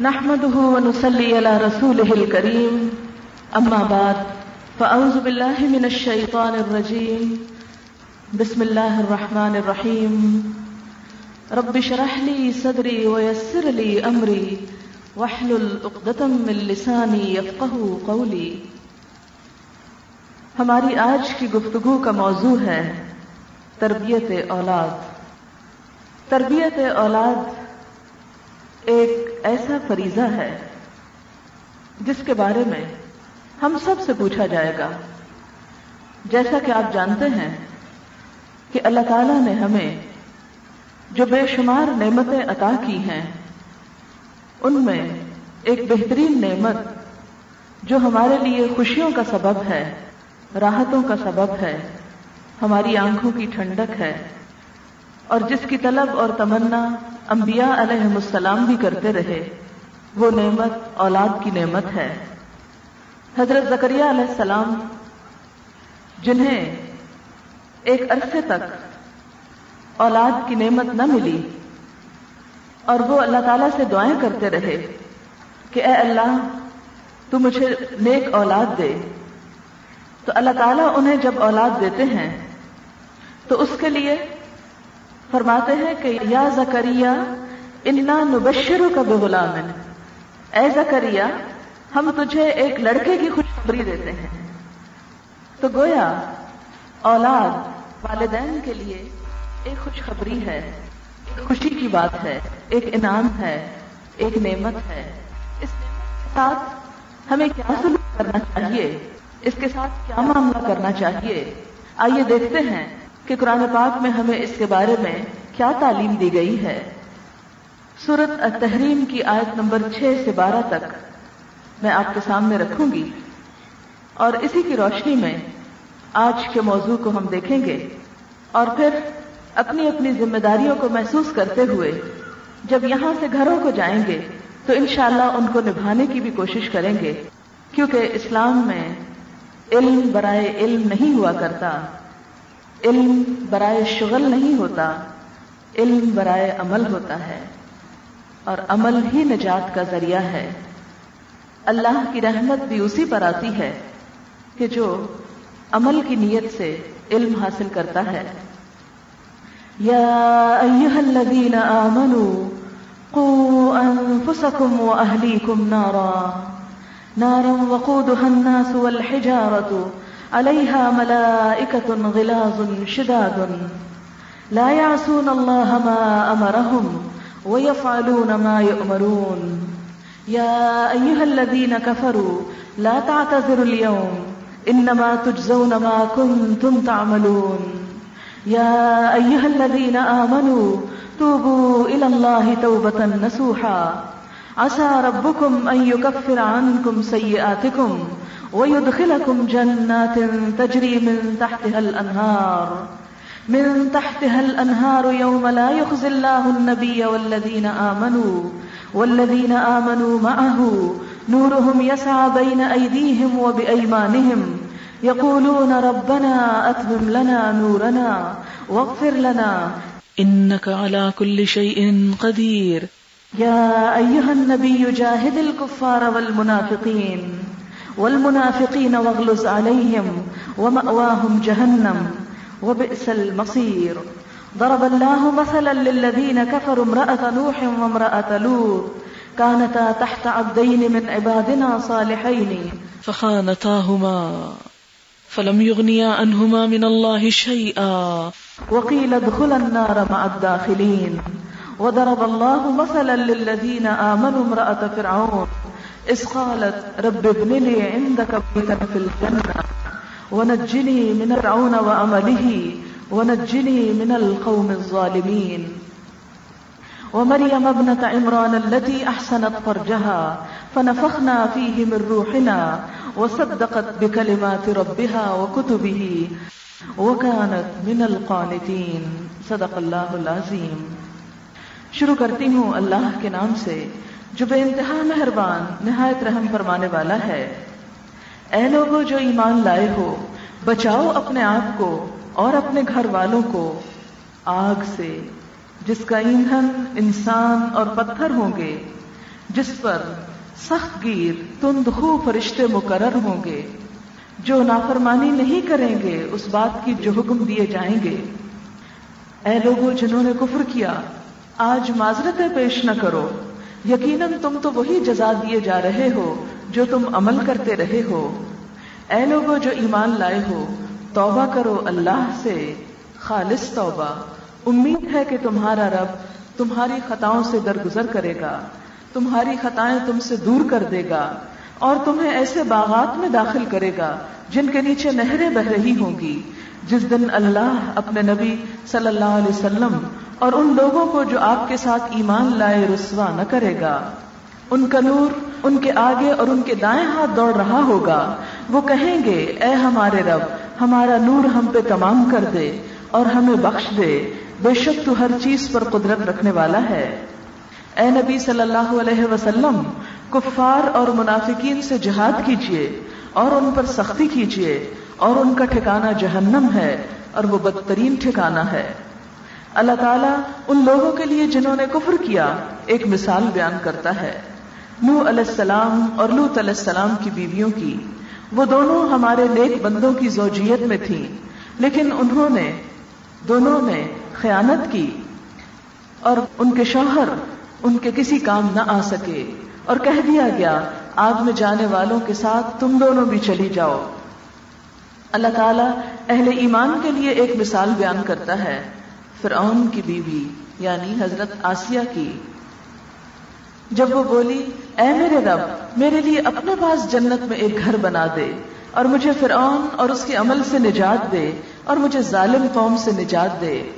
نحمده ونصلي على رسوله الكريم. أما بعد، فأعوذ بالله من الشيطان الرجيم. بسم الله الرحمن الرحيم. رب شرح لي صدري ويسر لي أمري. واحلل عقدة من لساني يفقه قولي. ہماری آج کی گفتگو کا موضوع ہے تربیت اولاد. تربیت اولاد ایک ایسا فریضہ ہے جس کے بارے میں ہم سب سے پوچھا جائے گا۔ جیسا کہ آپ جانتے ہیں کہ اللہ تعالی نے ہمیں جو بے شمار نعمتیں عطا کی ہیں، ان میں ایک بہترین نعمت جو ہمارے لیے خوشیوں کا سبب ہے، راحتوں کا سبب ہے، ہماری آنکھوں کی ٹھنڈک ہے۔ اور جس کی طلب اور تمنا انبیاء علیہ السلام بھی کرتے رہے، وہ نعمت، اولاد کی نعمت ہے۔ حضرت زکریہ علیہ السلام، جنہیں ایک عرصے تک اولاد کی نعمت نہ ملی، اور وہ اللہ تعالیٰ سے دعائیں کرتے رہے کہ اے اللہ، تو مجھے نیک اولاد دے۔ تو اللہ تعالیٰ انہیں جب اولاد دیتے ہیں، تو اس کے لیے فرماتے ہیں کہ یا زکریہ انا نبشروں کا بے غلام اے زکریہ ہم تجھے ایک لڑکے کی خوشخبری دیتے ہیں۔ تو گویا، اولاد والدین کے لیے ایک خوشخبری ہے، ایک خوشی کی بات ہے، ایک انعام ہے، ایک نعمت ہے۔ اس نعمت کے ساتھ ہمیں کیا سلوک کرنا چاہیے؟ اس کے ساتھ کیا معاملہ کرنا چاہیے؟ آئیے دیکھتے ہیں۔ کہ قرآن پاک میں ہمیں اس کے بارے میں کیا تعلیم دی گئی ہے۔ سورت التحریم کی آیت نمبر چھ سے بارہ تک میں آپ کے سامنے رکھوں گی۔ اور اسی کی روشنی میں آج کے موضوع کو ہم دیکھیں گے۔ اور پھر اپنی اپنی ذمہ داریوں کو محسوس کرتے ہوئے جب یہاں سے گھروں کو جائیں گے تو انشاءاللہ ان کو نبھانے کی بھی کوشش کریں گے۔ کیونکہ اسلام میں علم برائے علم نہیں ہوا کرتا۔ علم برائے شغل نہیں ہوتا، علم برائے عمل ہوتا ہے، اور عمل ہی نجات کا ذریعہ ہے۔ اللہ کی رحمت بھی اسی پر آتی ہے کہ جو عمل کی نیت سے علم حاصل کرتا ہے۔ یا ایہا الذین آمنوا قوا انفسکم و اہلیکم نارا۔ نارا وقودها الناس والحجارة۔ عليها ملائكة غلاظ شداد لا يعصون الله ما أمرهم ويفعلون ما يؤمرون يا أيها الذين كفروا لا تعتذروا اليوم إنما تجزون ما كنتم تعملون. يا أيها الذين آمنوا توبوا إلى الله توبة نسوحا عسى ربكم أن يكفر عنكم سيئاتكم ويدخلكم جنات تجري من تحتها الأنهار. من تحتها الأنهار يوم لا يخزي الله النبي والذين آمنوا والذين آمنوا معه. نورهم يسعى بين أيديهم وبأيمانهم. يقولون ربنا أتمم لنا نورنا واغفر لنا. إنك على كل شيء قدير. يا أيها النبي جاهد الكفار والمنافقين. والمنافقين واغلز عليهم ومأواهم جهنم وبئس المصير. ضرب الله مثلا للذين كفروا امرأة نوح وامرأة لوط. كانتا تحت عبدين من عبادنا صالحين. فخانتاهما فلم يغنيا عنهما من الله شيئا. وقيل ادخل النار مع الداخلين. وضرب الله مثلا للذين آمنوا امرأة فرعون. إذ قالت، رب ابن لي عندك بيتا في الجنة، ونجني من فرعون وعمله ونجني من القوم الظالمين. ومريم ابنة عمران التي أحسنت فرجها، فنفخنا فيه من روحنا، وصدقت بكلمات ربها وكتبه، وكانت من القانتين. صدق الله العظيم شروع کرتی ہوں اللہ کے نام سے. جو بے انتہا مہربان، نہایت رحم فرمانے والا ہے۔ اے لوگوں جو ایمان لائے ہو، بچاؤ اپنے آپ کو اور اپنے گھر والوں کو۔ آگ سے، جس کا ایندھن انسان اور پتھر ہوں گے، جس پر سخت گیر، تند خو فرشتے مقرر ہوں گے۔ جو نافرمانی نہیں کریں گے، اس بات کی جو حکم دیے جائیں گے۔ اے لوگوں جنہوں نے کفر کیا، آج معذرتیں پیش نہ کرو۔ یقیناً تم تو وہی جزا دیے جا رہے ہو جو تم عمل کرتے رہے ہو۔ اے لوگوں جو ایمان لائے ہو، توبہ کرو اللہ سے۔ خالص توبہ۔ امید ہے کہ تمہارا رب تمہاری خطاؤں سے درگزر کرے گا۔ تمہاری خطائیں تم سے دور کر دے گا۔ اور تمہیں ایسے باغات میں داخل کرے گا جن کے نیچے نہریں بہ رہی ہوں گی۔ جس دن اللہ اپنے نبی صلی اللہ علیہ وسلم اور ان لوگوں کو جو آپ کے ساتھ ایمان لائے رسوا نہ کرے گا۔ ان کا نور ان کے آگے اور ان کے دائیں ہاتھ دوڑ رہا ہوگا۔ وہ کہیں گے، اے ہمارے رب، ہمارا نور ہم پہ تمام کر دے اور ہمیں بخش دے۔ بے شک تو ہر چیز پر قدرت رکھنے والا ہے۔ اے نبی صلی اللہ علیہ وسلم، کفار اور منافقین سے جہاد کیجیے اور ان پر سختی کیجیے اور ان کا ٹھکانہ جہنم ہے اور وہ بدترین ٹھکانہ ہے۔ اللہ تعالیٰ ان لوگوں کے لیے جنہوں نے کفر کیا ایک مثال بیان کرتا ہے۔ نو علیہ السلام اور لوت علیہ السلام کی بیویوں کی۔ وہ دونوں ہمارے نیک بندوں کی زوجیت میں تھیں، لیکن انہوں نے، دونوں نے خیانت کی اور ان کے شوہر ان کے کسی کام نہ آ سکے اور کہہ دیا گیا، آگ میں جانے والوں کے ساتھ تم دونوں بھی چلی جاؤ۔ اللہ تعالیٰ اہل ایمان کے لیے ایک مثال بیان کرتا ہے۔ فرعون کی بیوی یعنی حضرت آسیہ کی۔ جب وہ بولی، اے میرے رب، میرے لیے اپنے پاس جنت میں ایک گھر بنا دے اور مجھے فرعون اور اس کے عمل سے نجات دے اور مجھے ظالم قوم سے نجات دے۔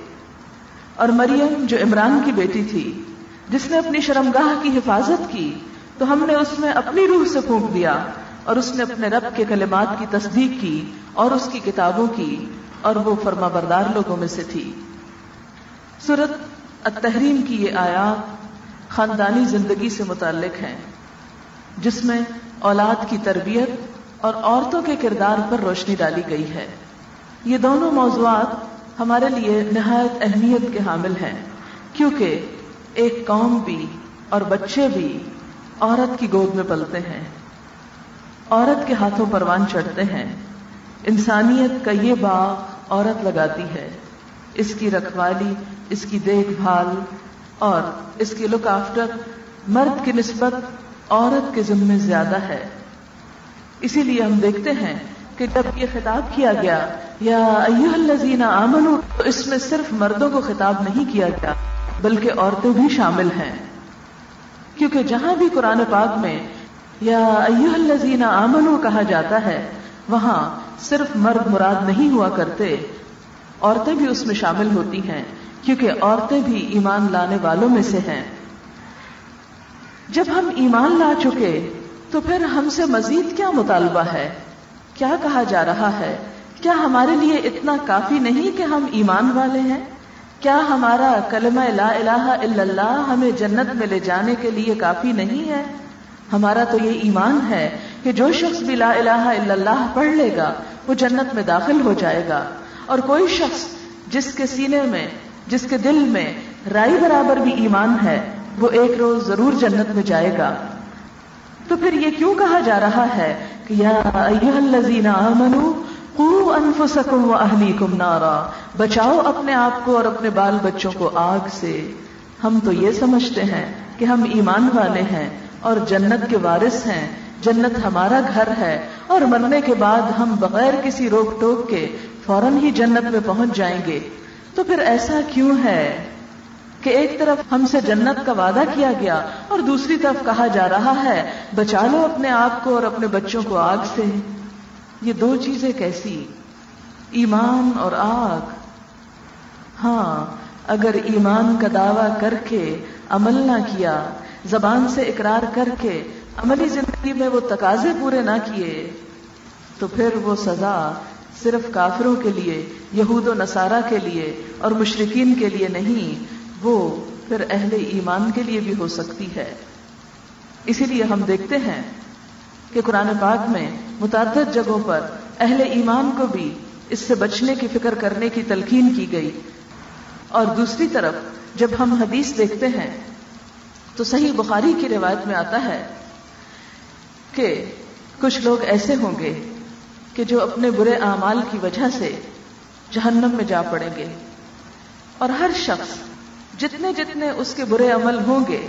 اور مریم، جو عمران کی بیٹی تھی، جس نے اپنی شرمگاہ کی حفاظت کی، تو ہم نے اس میں اپنی روح سے پھونک دیا اور اس نے اپنے رب کے کلمات کی تصدیق کی اور اس کی کتابوں کی اور وہ فرما بردار لوگوں میں سے تھی۔ سورت التحریم کی یہ آیات خاندانی زندگی سے متعلق ہیں، جس میں اولاد کی تربیت اور عورتوں کے کردار پر روشنی ڈالی گئی ہے۔ یہ دونوں موضوعات ہمارے لیے نہایت اہمیت کے حامل ہیں، کیونکہ ایک قوم بھی اور بچے بھی عورت کی گود میں پلتے ہیں۔ عورت کے ہاتھوں پروان چڑھتے ہیں۔ انسانیت کا یہ باغ عورت لگاتی ہے۔ اس کی رکھوالی اس کی دیکھ بھال اور اس کی لک آفٹر مرد کی نسبت عورت کے ذمے زیادہ ہے۔ اسی لیے ہم دیکھتے ہیں کہ جب یہ خطاب کیا گیا، یا ایوہ الذین آمنو تو اس میں صرف مردوں کو خطاب نہیں کیا گیا، بلکہ عورتیں بھی شامل ہیں۔ کیونکہ جہاں بھی قرآن پاک میں یا ایوہ الذین آمنو کہا جاتا ہے، وہاں صرف مرد مراد نہیں ہوا کرتے، عورتیں بھی اس میں شامل ہوتی ہیں۔ کیونکہ عورتیں بھی ایمان لانے والوں میں سے ہیں۔ جب ہم ایمان لا چکے، تو پھر ہم سے مزید کیا مطالبہ ہے؟ کیا کہا جا رہا ہے؟ کیا ہمارے لیے اتنا کافی نہیں کہ ہم ایمان والے ہیں؟ کیا ہمارا کلمہ لا الہ الا اللہ ہمیں جنت میں لے جانے کے لیے کافی نہیں ہے؟ ہمارا تو یہ ایمان ہے کہ جو شخص بھی لا الہ الا اللہ پڑھ لے گا، وہ جنت میں داخل ہو جائے گا۔ اور کوئی شخص جس کے سینے میں جس کے دل میں رائی برابر بھی ایمان ہے، وہ ایک روز ضرور جنت میں جائے گا۔ تو پھر یہ کیوں کہا جا رہا ہے کہ یا الذین قو انفسکم و اہلیکم نارا۔ بچاؤ اپنے آپ کو اور اپنے بال بچوں کو آگ سے۔ ہم تو یہ سمجھتے ہیں کہ ہم ایمان والے ہیں اور جنت کے وارث ہیں۔ جنت ہمارا گھر ہے اور مرنے کے بعد ہم بغیر کسی روک ٹوک کے فوراً ہی جنت میں پہنچ جائیں گے۔ تو پھر ایسا کیوں ہے کہ ایک طرف ہم سے جنت کا وعدہ کیا گیا اور دوسری طرف کہا جا رہا ہے، بچا لو اپنے آپ کو اور اپنے بچوں کو آگ سے۔ یہ دو چیزیں کیسی؟ ایمان اور آگ۔ ہاں اگر ایمان کا دعوی کر کے عمل نہ کیا، زبان سے اقرار کر کے عملی زندگی میں وہ تقاضے پورے نہ کیے، تو پھر وہ سزا صرف کافروں کے لیے، یہود و نصارہ کے لیے اور مشرقین کے لیے نہیں، وہ پھر اہل ایمان کے لیے بھی ہو سکتی ہے۔ اسی لیے ہم دیکھتے ہیں کہ قرآن پاک میں متعدد جگہوں پر اہل ایمان کو بھی اس سے بچنے کی فکر کرنے کی تلقین کی گئی۔ اور دوسری طرف جب ہم حدیث دیکھتے ہیں، تو صحیح بخاری کی روایت میں آتا ہے کہ کچھ لوگ ایسے ہوں گے کہ جو اپنے برے اعمال کی وجہ سے جہنم میں جا پڑیں گے۔ اور ہر شخص جتنے جتنے اس کے برے عمل ہوں گے،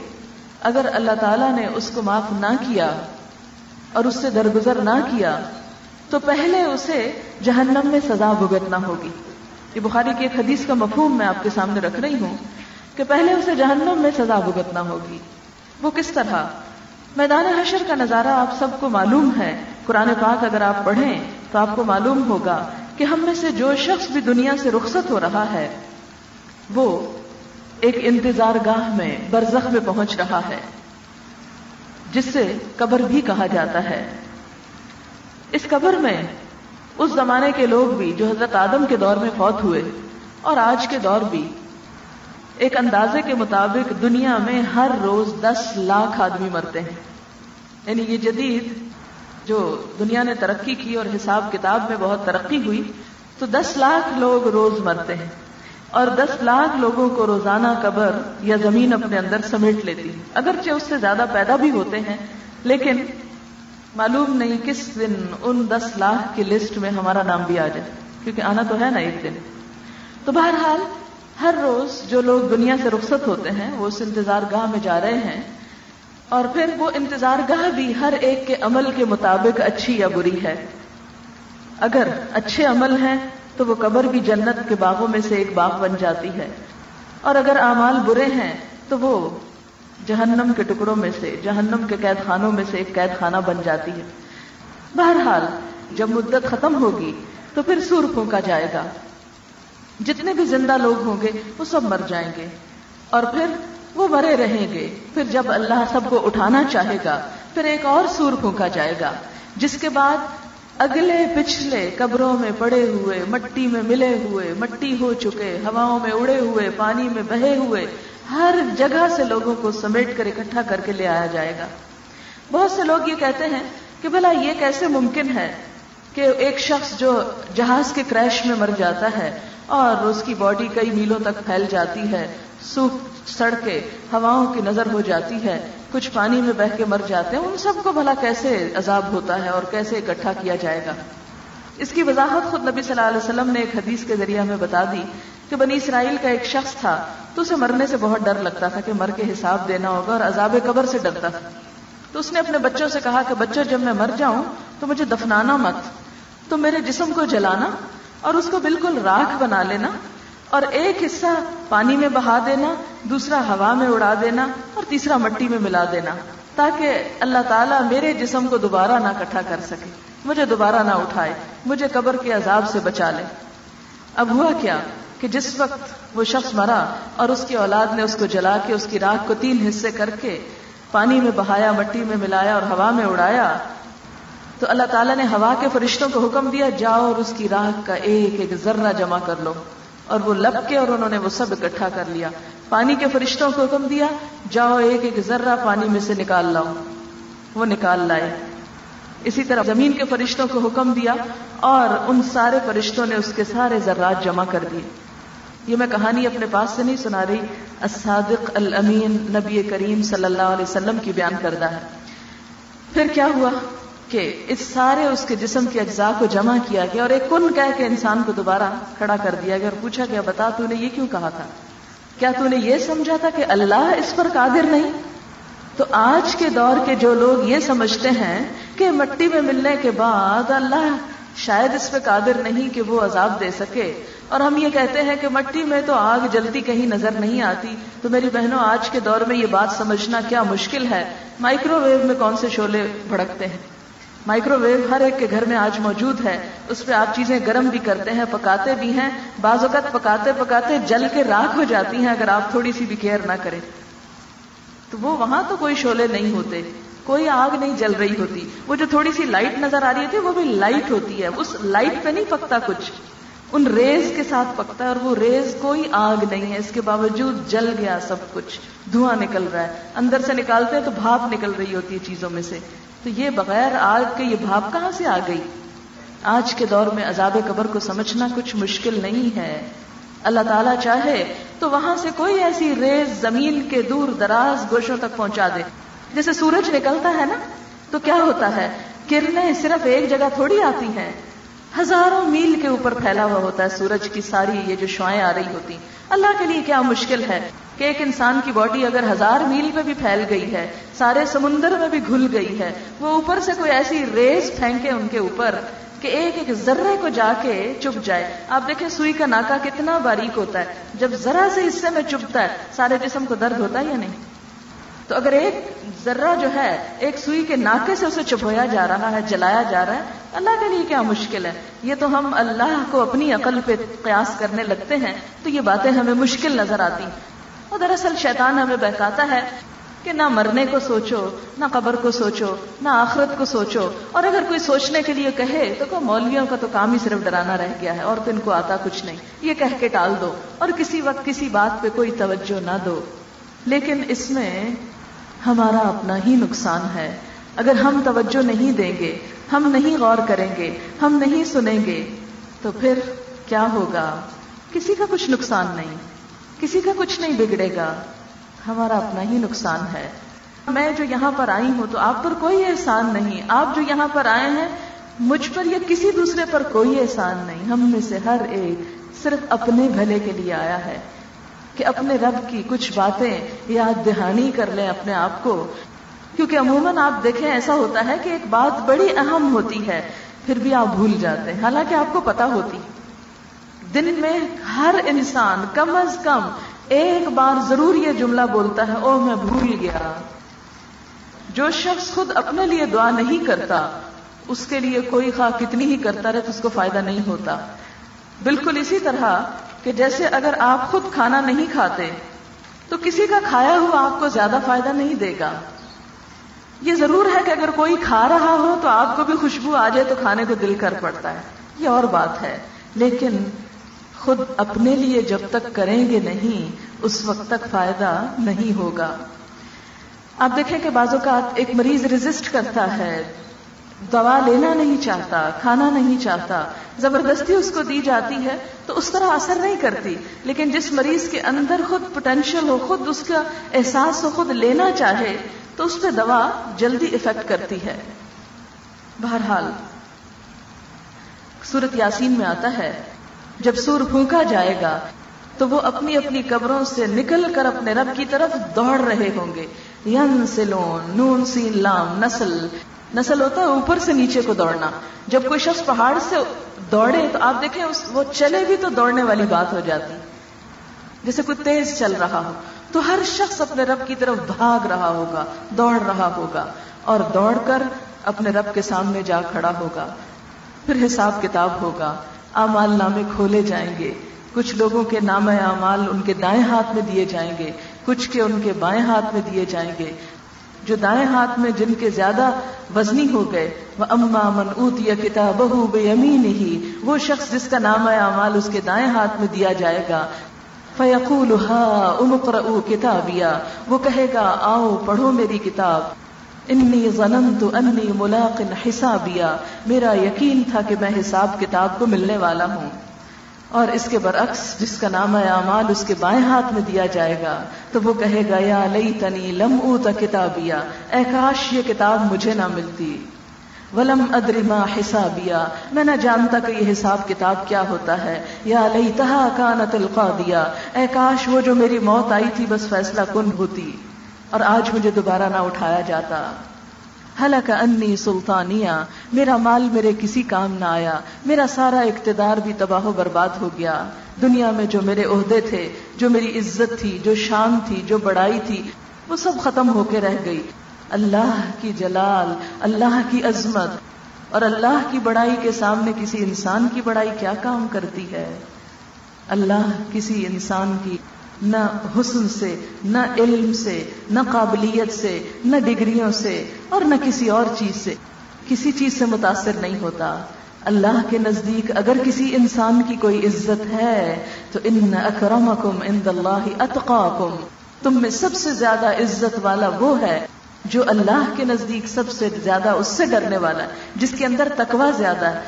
اگر اللہ تعالیٰ نے اس کو معاف نہ کیا اور اس سے درگزر نہ کیا، تو پہلے اسے جہنم میں سزا بھگتنا ہوگی۔ یہ بخاری کی ایک حدیث کا مفہوم میں آپ کے سامنے رکھ رہی ہوں کہ پہلے اسے جہنم میں سزا بھگتنا ہوگی۔ وہ کس طرح؟ میدان حشر کا نظارہ آپ سب کو معلوم ہے۔ قرآن پاک اگر آپ پڑھیں تو آپ کو معلوم ہوگا کہ ہم میں سے جو شخص بھی دنیا سے رخصت ہو رہا ہے، وہ ایک انتظار گاہ میں، برزخ میں پہنچ رہا ہے جس سے قبر بھی کہا جاتا ہے۔ اس قبر میں اس زمانے کے لوگ بھی جو حضرت آدم کے دور میں فوت ہوئے اور آج کے دور بھی ایک اندازے کے مطابق دنیا میں ہر روز دس لاکھ آدمی مرتے ہیں۔ یعنی یہ جدید جو دنیا نے ترقی کی اور حساب کتاب میں بہت ترقی ہوئی، تو دس لاکھ لوگ روز مرتے ہیں۔ اور دس لاکھ لوگوں کو روزانہ قبر یا زمین اپنے اندر سمیٹ لیتی۔ اگرچہ اس سے زیادہ پیدا بھی ہوتے ہیں، لیکن معلوم نہیں کس دن ان دس لاکھ کی لسٹ میں ہمارا نام بھی آ جائے، کیونکہ آنا تو ہے نا ایک دن۔ تو بہرحال، ہر روز جو لوگ دنیا سے رخصت ہوتے ہیں، وہ اس انتظار گاہ میں جا رہے ہیں۔ اور پھر وہ انتظار گاہ بھی ہر ایک کے عمل کے مطابق اچھی یا بری ہے۔ اگر اچھے عمل ہیں، تو وہ قبر بھی جنت کے باغوں میں سے ایک باغ بن جاتی ہے۔ اور اگر اعمال برے ہیں، تو وہ جہنم کے ٹکڑوں میں سے، جہنم کے قید خانوں میں سے ایک قید خانہ بن جاتی ہے۔ بہرحال، جب مدت ختم ہوگی، تو پھر سور پھونکا جائے گا۔ جتنے بھی زندہ لوگ ہوں گے، وہ سب مر جائیں گے۔ اور پھر وہ مرے رہیں گے۔ پھر جب اللہ سب کو اٹھانا چاہے گا، پھر ایک اور سور پھونکا جائے گا، جس کے بعد اگلے پچھلے قبروں میں پڑے ہوئے، مٹی میں ملے ہوئے، مٹی ہو چکے، ہواؤں میں اڑے ہوئے، پانی میں بہے ہوئے، ہر جگہ سے لوگوں کو سمیٹ کر اکٹھا کر کے لے آیا جائے گا۔ بہت سے لوگ یہ کہتے ہیں کہ بھلا یہ کیسے ممکن ہے کہ ایک شخص جو جہاز کے کریش میں مر جاتا ہے اور اس کی باڈی کئی میلوں تک پھیل جاتی ہے سوکھ سڑ کے ہواؤں کی نظر ہو جاتی ہے، کچھ پانی میں بہ کے مر جاتے ہیں، ان سب کو بھلا کیسے عذاب ہوتا ہے اور کیسے اکٹھا کیا جائے گا؟ اس کی وضاحت خود نبی صلی اللہ علیہ وسلم نے ایک حدیث کے ذریعے ہمیں بتا دی کہ بنی اسرائیل کا ایک شخص تھا، تو اسے مرنے سے بہت ڈر لگتا تھا کہ مر کے حساب دینا ہوگا اور عذاب قبر سے ڈرتا تھا۔ تو اس نے اپنے بچوں سے کہا کہ بچوں جب میں مر جاؤں تو مجھے دفنانا مت، تو میرے جسم کو جلانا اور اس کو بالکل راکھ بنا لینا اور ایک حصہ پانی میں بہا دینا، دوسرا ہوا میں اڑا دینا اور تیسرا مٹی میں ملا دینا، تاکہ اللہ تعالیٰ میرے جسم کو دوبارہ نہ کٹھا کر سکے۔ مجھے دوبارہ نہ اٹھائے، مجھے قبر کے عذاب سے بچا لے۔ اب ہوا کیا کہ جس وقت وہ شخص مرا اور اس کی اولاد نے اس کو جلا کے، اس کی راکھ کو تین حصے کر کے پانی میں بہایا، مٹی میں ملایا اور ہوا میں اڑایا، تو اللہ تعالیٰ نے ہوا کے فرشتوں کو حکم دیا، جاؤ اور اس کی راکھ کا ایک ایک ذرہ جمع کر لو۔ اور وہ لپ کے اور انہوں نے وہ سب اکٹھا کر لیا۔ پانی کے فرشتوں کو حکم دیا، جاؤ ایک ایک ذرہ پانی میں سے نکال لاؤ۔ وہ نکال لائے۔ اسی طرح زمین کے فرشتوں کو حکم دیا اور ان سارے فرشتوں نے اس کے سارے ذرات جمع کر دیے۔ یہ میں کہانی اپنے پاس سے نہیں سنا رہی، الصادق الامین نبی کریم صلی اللہ علیہ وسلم کی بیان کردہ ہے۔ پھر کیا ہوا؟ کہ اس سارے اس کے جسم کے اجزاء کو جمع کیا گیا اور ایک کن کہہ کے انسان کو دوبارہ کھڑا کر دیا گیا اور پوچھا گیا، بتا تو نے یہ کیوں کہا تھا؟ کیا تو نے یہ سمجھا تھا کہ اللہ اس پر قادر نہیں؟ تو آج کے دور کے جو لوگ یہ سمجھتے ہیں کہ مٹی میں ملنے کے بعد اللہ شاید اس پہ قادر نہیں کہ وہ عذاب دے سکے، اور ہم یہ کہتے ہیں کہ مٹی میں تو آگ جلتی کہیں نظر نہیں آتی۔ تو میری بہنوں، آج کے دور میں یہ بات سمجھنا کیا مشکل ہے؟ مائکرو ویو میں کون سے شولے بھڑکتے ہیں؟ مائکرو ویو ہر ایک کے گھر میں آج موجود ہے۔ اس پہ آپ چیزیں گرم بھی کرتے ہیں، پکاتے بھی ہیں۔ بعض اوقات پکاتے پکاتے جل کے راکھ ہو جاتی ہیں اگر آپ تھوڑی سی بھی کیئر نہ کریں۔ تو وہ وہاں تو کوئی شولے نہیں ہوتے۔ کوئی آگ نہیں جل رہی ہوتی۔ وہ جو تھوڑی سی لائٹ نظر آ رہی تھی وہ بھی لائٹ ہوتی ہے۔ اس لائٹ پہ نہیں پکتا کچھ۔ ان ریز کے ساتھ پکتا ہے اور وہ ریز کوئی آگ نہیں ہے، اس کے باوجود جل گیا سب کچھ، دھواں نکل رہا ہے۔ اندر سے نکالتے ہیں تو بھاپ نکل رہی ہوتی ہے چیزوں میں سے۔ تو یہ بغیر آگ کے یہ بھاپ کہاں سے آ گئی؟ آج کے دور میں عذاب قبر کو سمجھنا کچھ مشکل نہیں ہے۔ اللہ تعالیٰ چاہے تو وہاں سے کوئی ایسی ریز زمین کے دور دراز گوشوں تک پہنچا دے۔ جیسے سورج نکلتا ہے نا، تو کیا ہوتا ہے؟ کرنیں صرف ایک جگہ تھوڑی آتی ہیں۔ ہزاروں میل کے اوپر پھیلا ہوا ہوتا ہے سورج کی ساری یہ جو شوائیں آ رہی ہوتی اللہ کے لیے کیا مشکل ہے کہ ایک انسان کی باڈی اگر ہزار میل پہ بھی پھیل گئی ہے، سارے سمندر میں بھی گھل گئی ہے، وہ اوپر سے کوئی ایسی ریز پھینکے ان کے اوپر کہ ایک ایک ذرے کو جا کے چپ جائے۔ آپ دیکھیں سوئی کا ناکا کتنا باریک ہوتا ہے۔ جب ذرا سے حصے میں چپتا ہے، سارے جسم کو درد ہوتا ہے یا نہیں؟ تو اگر ایک ذرہ جو ہے، ایک سوئی کے ناکے سے اسے چپویا جا رہا ہے، جلایا جا رہا ہے، اللہ کے لیے کیا مشکل ہے؟ یہ تو ہم اللہ کو اپنی عقل پہ قیاس کرنے لگتے ہیں، تو یہ باتیں ہمیں مشکل نظر آتی ہیں۔ اور دراصل شیطان ہمیں بہکاتا ہے کہ نہ مرنے کو سوچو، نہ قبر کو سوچو، نہ آخرت کو سوچو۔ اور اگر کوئی سوچنے کے لیے کہے، تو کہ مولویوں کا تو کام ہی صرف ڈرانا رہ گیا ہے اور تو ان کو آتا کچھ نہیں۔ یہ کہہ کے ٹال دو۔ اور کسی وقت کسی بات پہ کوئی توجہ نہ دو۔ لیکن اس میں ہمارا اپنا ہی نقصان ہے۔ اگر ہم توجہ نہیں دیں گے، ہم نہیں غور کریں گے، ہم نہیں سنیں گے، تو پھر کیا ہوگا؟ کسی کا کچھ نقصان نہیں، کسی کا کچھ نہیں بگڑے گا۔ ہمارا اپنا ہی نقصان ہے۔ میں جو یہاں پر آئی ہوں تو آپ پر کوئی احسان نہیں۔ آپ جو یہاں پر آئے ہیں، مجھ پر یا کسی دوسرے پر کوئی احسان نہیں۔ ہم میں سے ہر ایک صرف اپنے بھلے کے لیے آیا ہے۔ کہ اپنے رب کی کچھ باتیں یاد دہانی کر لیں اپنے آپ کو۔ کیونکہ عموماً آپ دیکھیں ایسا ہوتا ہے کہ ایک بات بڑی اہم ہوتی ہے، پھر بھی آپ بھول جاتے ہیں۔ حالانکہ آپ کو پتا ہوتی دن میں ہر انسان کم از کم ایک بار ضرور یہ جملہ بولتا ہے او میں بھول گیا۔ جو شخص خود اپنے لیے دعا نہیں کرتا، اس کے لیے کوئی خواہ کتنی ہی کرتا رہے تو اس کو فائدہ نہیں ہوتا۔ بالکل اسی طرح کہ جیسے اگر آپ خود کھانا نہیں کھاتے، تو کسی کا کھایا ہوا آپ کو زیادہ فائدہ نہیں دے گا۔ یہ ضرور ہے کہ اگر کوئی کھا رہا ہو تو آپ کو بھی خوشبو آ جائے تو کھانے کو دل کر پڑتا ہے۔ یہ اور بات ہے۔ لیکن خود اپنے لیے جب تک کریں گے نہیں، اس وقت تک فائدہ نہیں ہوگا۔ آپ دیکھیں کہ بعض اوقات ایک مریض ریزسٹ کرتا ہے۔ دوا لینا نہیں چاہتا، کھانا نہیں چاہتا۔ زبردستی اس کو دی جاتی ہے تو اس طرح اثر نہیں کرتی۔ لیکن جس مریض کے اندر خود پوٹینشیل ہو، خود اس کا احساس ہو، خود لینا چاہے، تو اس پہ دوا جلدی افیکٹ کرتی ہے۔ بہرحال، سورت یاسین میں آتا ہے، جب سور پھونکا جائے گا، تو وہ اپنی اپنی قبروں سے نکل کر اپنے رب کی طرف دوڑ رہے ہوں گے۔ ین سلون نون سین لام، نسل۔ نسل ہوتا ہے اوپر سے نیچے کو دوڑنا۔ جب کوئی شخص پہاڑ سے دوڑے تو آپ دیکھیں اس وہ چلے بھی تو دوڑنے والی بات ہو جاتی۔ جیسے کوئی تیز چل رہا ہو، تو ہر شخص اپنے رب کی طرف بھاگ رہا ہوگا، دوڑ رہا ہوگا اور دوڑ کر اپنے رب کے سامنے جا کھڑا ہوگا۔ پھر حساب کتاب ہوگا۔ امال نامے کھولے جائیں گے۔ کچھ لوگوں کے نام اعمال ان کے دائیں ہاتھ میں دیے جائیں گے، کچھ کے ان کے بائیں ہاتھ میں دیے جائیں گے۔ جو دائیں ہاتھ میں جن کے زیادہ وزنی ہو گئے، وہ اما من اوت یا کتاب بے امین ہی وہ شخص جس کا نام اعمال اس کے دائیں ہاتھ میں دیا جائے گا۔ فیقول ہا امکر کتابیا، وہ کہے گا، آؤ پڑھو میری کتاب۔ انی ظننت انی ملاق حسابیا، میرا یقین تھا کہ میں حساب کتاب کو ملنے والا ہوں۔ اور اس کے برعکس جس کا نام ہے اعمال اس کے بائیں ہاتھ میں دیا جائے گا، تو وہ کہے گا، یا لئی تنی لم او کتابیا، اے کاش یہ کتاب مجھے نہ ملتی۔ ولم ادرما حسابیا، میں نہ جانتا کہ یہ حساب کتاب کیا ہوتا ہے۔ یا لئی تہا کانت القادیا، اے کاش وہ جو میری موت آئی تھی بس فیصلہ کن ہوتی، اور آج مجھے دوبارہ نہ اٹھایا جاتا۔ حلق انی سلطانیہ، میرا مال میرے کسی کام نہ آیا، میرا سارا اقتدار بھی تباہ و برباد ہو گیا۔ دنیا میں جو میرے عہدے تھے، جو میری عزت تھی، جو شان تھی، جو بڑائی تھی، وہ سب ختم ہو کے رہ گئی۔ اللہ کی جلال، اللہ کی عظمت، اور اللہ کی بڑائی کے سامنے کسی انسان کی بڑائی کیا کام کرتی ہے؟ اللہ کسی انسان کی نہ حسن سے، نہ علم سے، نہ قابلیت سے، نہ ڈگریوں سے اور نہ کسی اور چیز سے۔ کسی چیز سے متاثر نہیں ہوتا۔ اللہ کے نزدیک اگر کسی انسان کی کوئی عزت ہے، تو ان اکرمکم عند اللہ اتقاکم۔ تم میں سب سے زیادہ عزت والا وہ ہے جو اللہ کے نزدیک سب سے زیادہ اس سے ڈرنے والا ہے، جس کے اندر تقوی زیادہ ہے،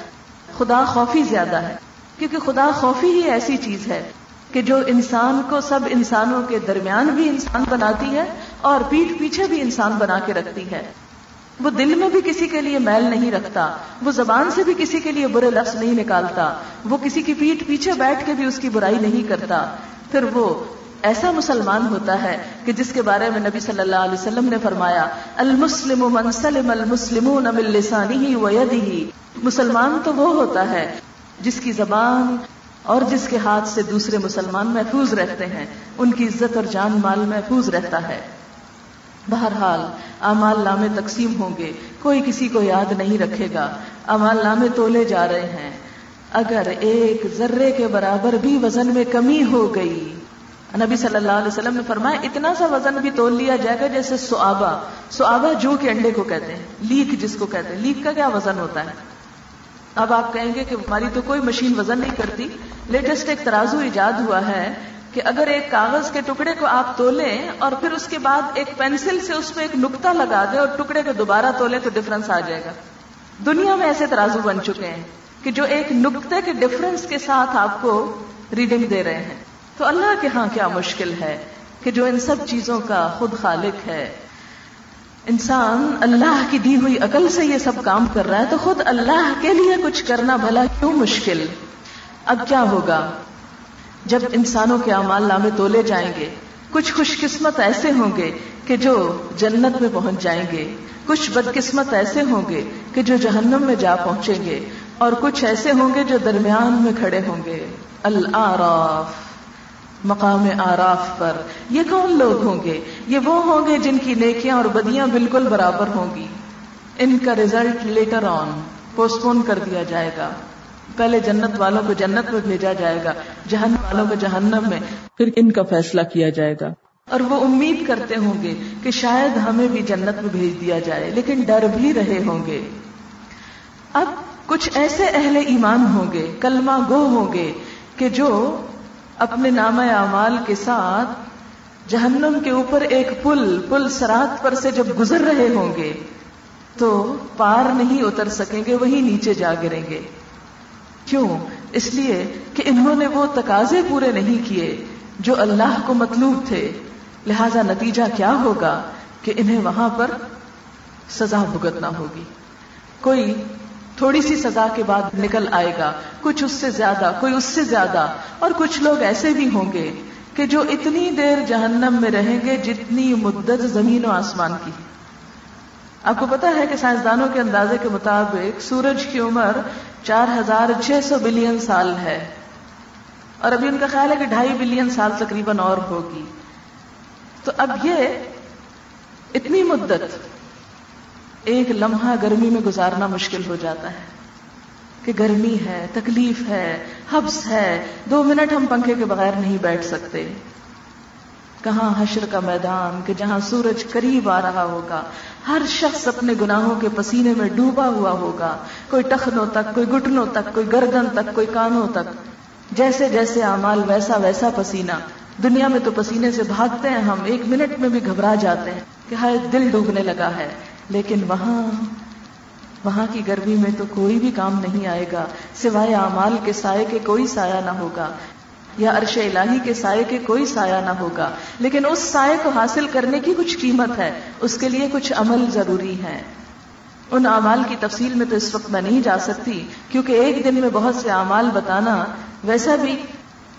خدا خوفی زیادہ ہے۔ کیونکہ خدا خوفی ہی ایسی چیز ہے۔ کہ جو انسان کو سب انسانوں کے درمیان بھی انسان بناتی ہے اور پیٹھ پیچھے بھی انسان بنا کے رکھتی ہے۔ وہ دل میں بھی کسی کے لیے میل نہیں رکھتا، وہ زبان سے بھی کسی کے لیے برے لفظ نہیں نکالتا، وہ کسی کی پیٹ پیچھے بیٹھ کے بھی اس کی برائی نہیں کرتا۔ پھر وہ ایسا مسلمان ہوتا ہے کہ جس کے بارے میں نبی صلی اللہ علیہ وسلم نے فرمایا، المسلم من سلم المسلمون من لسانه ويده مسلمان تو وہ ہوتا ہے جس کی زبان اور جس کے ہاتھ سے دوسرے مسلمان محفوظ رہتے ہیں، ان کی عزت اور جان مال محفوظ رہتا ہے۔ بہرحال امال نامے تقسیم ہوں گے۔ کوئی کسی کو یاد نہیں رکھے گا۔ امال نامے تولے جا رہے ہیں۔ اگر ایک ذرے کے برابر بھی وزن میں کمی ہو گئی۔ نبی صلی اللہ علیہ وسلم نے فرمایا، اتنا سا وزن بھی تول لیا جائے گا جیسے سوابا سوابا جو کے انڈے کو کہتے ہیں، لیک جس کو کہتے ہیں، لیک کا کیا وزن ہوتا ہے؟ اب آپ کہیں گے کہ ہماری تو کوئی مشین وزن نہیں کرتی۔ لیٹسٹ ایک ترازو ایجاد ہوا ہے کہ اگر ایک کاغذ کے ٹکڑے کو آپ تولیں اور پھر اس کے بعد ایک پینسل سے اس پہ ایک نکتا لگا دیں اور ٹکڑے کو دوبارہ تولے تو ڈفرنس آ جائے گا۔ دنیا میں ایسے ترازو بن چکے ہیں کہ جو ایک نکتے کے ڈفرنس کے ساتھ آپ کو ریڈنگ دے رہے ہیں۔ تو اللہ کے ہاں کیا مشکل ہے کہ جو ان سب چیزوں کا خود خالق ہے۔ انسان اللہ کی دی ہوئی عقل سے یہ سب کام کر رہا ہے تو خود اللہ کے لیے کچھ کرنا بھلا کیوں مشکل؟ اب کیا ہوگا؟ جب انسانوں کے امال نامے تولے جائیں گے، کچھ خوش قسمت ایسے ہوں گے کہ جو جنت میں پہنچ جائیں گے، کچھ بدقسمت ایسے ہوں گے کہ جو جہنم میں جا پہنچیں گے، اور کچھ ایسے ہوں گے جو درمیان میں کھڑے ہوں گے۔ العراف۔ مقام آراف پر۔ یہ کون لوگ ہوں گے؟ یہ وہ ہوں گے جن کی نیکیاں اور بدیاں بالکل برابر ہوں گی۔ ان کا result later on postpone کر دیا جائے گا۔ پہلے جنت والوں کو جنت میں بھیجا جائے گا، جہنم والوں کو جہنم میں۔ پھر ان کا فیصلہ کیا جائے گا۔ اور وہ امید کرتے ہوں گے کہ شاید ہمیں بھی جنت میں بھیج دیا جائے، لیکن ڈر بھی رہے ہوں گے۔ اب کچھ ایسے اہل ایمان ہوں گے، کلمہ گو ہوں گے، کہ جو اپنے نام اعمال کے ساتھ جہنم کے اوپر ایک پل پل سرات پر سے جب گزر رہے ہوں گے، تو پار نہیں اتر سکیں گے وہی نیچے جا گریں گے۔ کیوں؟ اس لیے کہ انہوں نے وہ تقاضے پورے نہیں کیے جو اللہ کو مطلوب تھے۔ لہذا نتیجہ کیا ہوگا کہ انہیں وہاں پر سزا بھگتنا ہوگی۔ کوئی تھوڑی سی سزا کے بعد نکل آئے گا۔ کچھ اس سے زیادہ، کوئی اس سے زیادہ۔ اور کچھ لوگ ایسے بھی ہوں گے کہ جو اتنی دیر جہنم میں رہیں گے جتنی مدت زمین و آسمان کی۔ آپ کو پتا ہے کہ سائنسدانوں کے اندازے کے مطابق سورج کی عمر چار ہزار چھ سو بلین سال ہے۔ اور ابھی ان کا خیال ہے کہ ڈھائی بلین سال تقریباً اور ہوگی۔ تو اب یہ اتنی مدت ایک لمحہ گرمی میں گزارنا مشکل ہو جاتا ہے کہ گرمی ہے، تکلیف ہے، حبس ہے، دو منٹ ہم پنکھے کے بغیر نہیں بیٹھ سکتے۔ کہاں حشر کا میدان کہ جہاں سورج قریب آ رہا ہوگا، ہر شخص اپنے گناہوں کے پسینے میں ڈوبا ہوا ہوگا۔ کوئی ٹخنوں تک، کوئی گٹنوں تک، کوئی گردن تک، کوئی کانوں تک۔ جیسے جیسے امال ویسا ویسا پسینہ۔ دنیا میں تو پسینے سے بھاگتے ہیں ہم، ایک منٹ میں بھی گھبرا جاتے ہیں کہ ہائے دل ڈوبنے لگا ہے۔ لیکن وہاں وہاں کی گرمی میں تو کوئی بھی کام نہیں آئے گا، سوائے اعمال کے سائے کے کوئی سایہ نہ ہوگا، یا عرش الہی کے سائے کے کوئی سایہ نہ ہوگا۔ لیکن اس سائے کو حاصل کرنے کی کچھ قیمت ہے، اس کے لیے کچھ عمل ضروری ہے ان اعمال کی تفصیل میں تو اس وقت میں نہیں جا سکتی، کیونکہ ایک دن میں بہت سے اعمال بتانا، ویسا بھی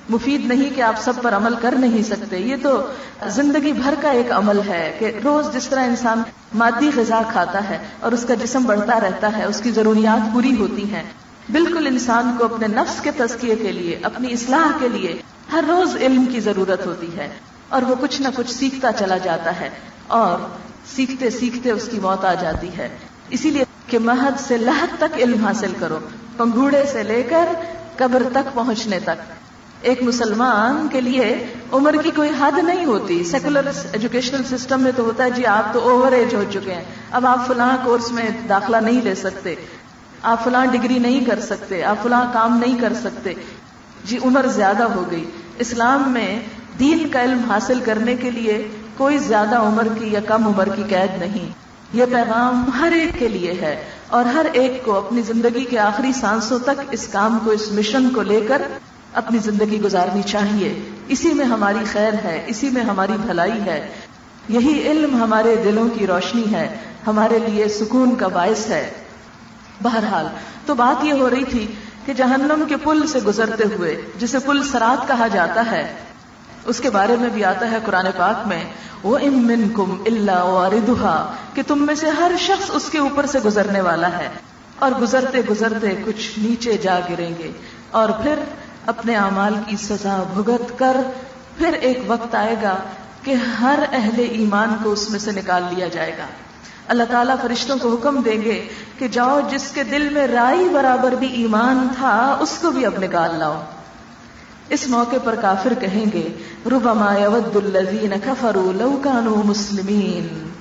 مفید نہیں کہ آپ سب پر عمل کر نہیں سکتے۔ یہ تو زندگی بھر کا ایک عمل ہے کہ روز جس طرح انسان مادی غذا کھاتا ہے اور اس کا جسم بڑھتا رہتا ہے، اس کی ضروریات پوری ہوتی ہیں۔ بالکل انسان کو اپنے نفس کے تزکیے کے لیے، اپنی اصلاح کے لیے ہر روز علم کی ضرورت ہوتی ہے اور وہ کچھ نہ کچھ سیکھتا چلا جاتا ہے اور سیکھتے سیکھتے اس کی موت آ جاتی ہے۔ اسی لیے کہ مہد سے لہد تک علم حاصل کرو، پنگوڑے سے لے کر قبر تک پہنچنے تک۔ ایک مسلمان کے لیے عمر کی کوئی حد نہیں ہوتی۔ سیکولر ایجوکیشنل سسٹم میں تو ہوتا ہے جی آپ تو اوور ایج ہو چکے ہیں۔ اب آپ فلاں کورس میں داخلہ نہیں لے سکتے۔ آپ فلاں ڈگری نہیں کر سکتے۔ آپ فلاں کام نہیں کر سکتے۔ جی عمر زیادہ ہو گئی۔ اسلام میں دین کا علم حاصل کرنے کے لیے کوئی زیادہ عمر کی یا کم عمر کی قید نہیں۔ یہ پیغام ہر ایک کے لیے ہے اور ہر ایک کو اپنی زندگی کے آخری سانسوں تک اس کام کو، اس مشن کو لے کر اپنی زندگی گزارنی چاہیے۔ اسی میں ہماری خیر ہے، اسی میں ہماری بھلائی ہے۔ یہی علم ہمارے دلوں کی روشنی ہے، ہمارے لیے سکون کا باعث ہے۔ بہرحال، تو بات یہ ہو رہی تھی کہ جہنم کے پل سے گزرتے ہوئے، جسے پل سرات کہا جاتا ہے، اس کے بارے میں بھی آتا ہے قرآن پاک میں وہ امن کم اللہ کہ تم میں سے ہر شخص اس کے اوپر سے گزرنے والا ہے۔ اور گزرتے گزرتے کچھ نیچے جا گریں گے، اور پھر اپنے اعمال کی سزا بھگت کر، پھر ایک وقت آئے گا کہ ہر اہل ایمان کو اس میں سے نکال لیا جائے گا۔ اللہ تعالیٰ فرشتوں کو حکم دیں گے کہ جاؤ، جس کے دل میں رائی برابر بھی ایمان تھا، اس کو بھی اب نکال لاؤ۔ اس موقع پر کافر کہیں گے، ربما یود الذین کفروا لو کانوا مسلمین۔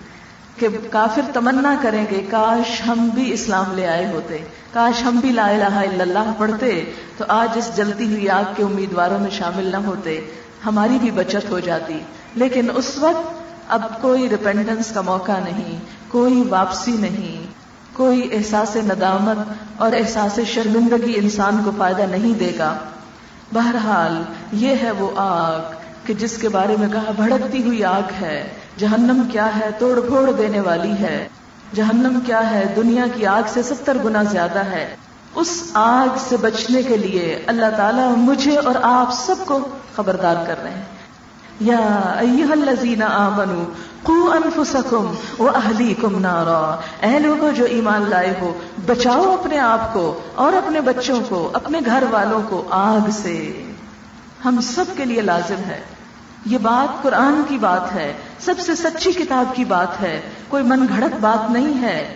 کہ کافر تمنا کریں گے، کاش ہم بھی اسلام لے آئے ہوتے، کاش ہم بھی لا الہ الا اللہ پڑھتے، تو آج اس جلتی ہوئی آگ کے امیدواروں میں شامل نہ ہوتے، ہماری بھی بچت ہو جاتی۔ لیکن اس وقت اب کوئی ریپینڈنس کا موقع نہیں، کوئی واپسی نہیں، کوئی احساس ندامت اور احساس شرمندگی انسان کو فائدہ نہیں دے گا۔ بہرحال، یہ ہے وہ آگ۔ کہ جس کے بارے میں کہا بھڑکتی ہوئی آگ ہے، جہنم کیا ہے، توڑ پھوڑ دینے والی ہے۔ جہنم کیا ہے، دنیا کی آگ سے ستر گنا زیادہ ہے۔ اس آگ سے بچنے کے لیے اللہ تعالیٰ مجھے اور آپ سب کو خبردار کر رہے ہیں۔ یا ایوہ الذین آمنوا قو انفسکم و اہلیکم نارا۔ اے لوگو جو ایمان لائے ہو، بچاؤ اپنے آپ کو اور اپنے بچوں کو، اپنے گھر والوں کو آگ سے۔ ہم سب کے لیے لازم ہے۔ یہ بات قرآن کی بات ہے، سب سے سچی کتاب کی بات ہے، کوئی من گھڑت بات نہیں ہے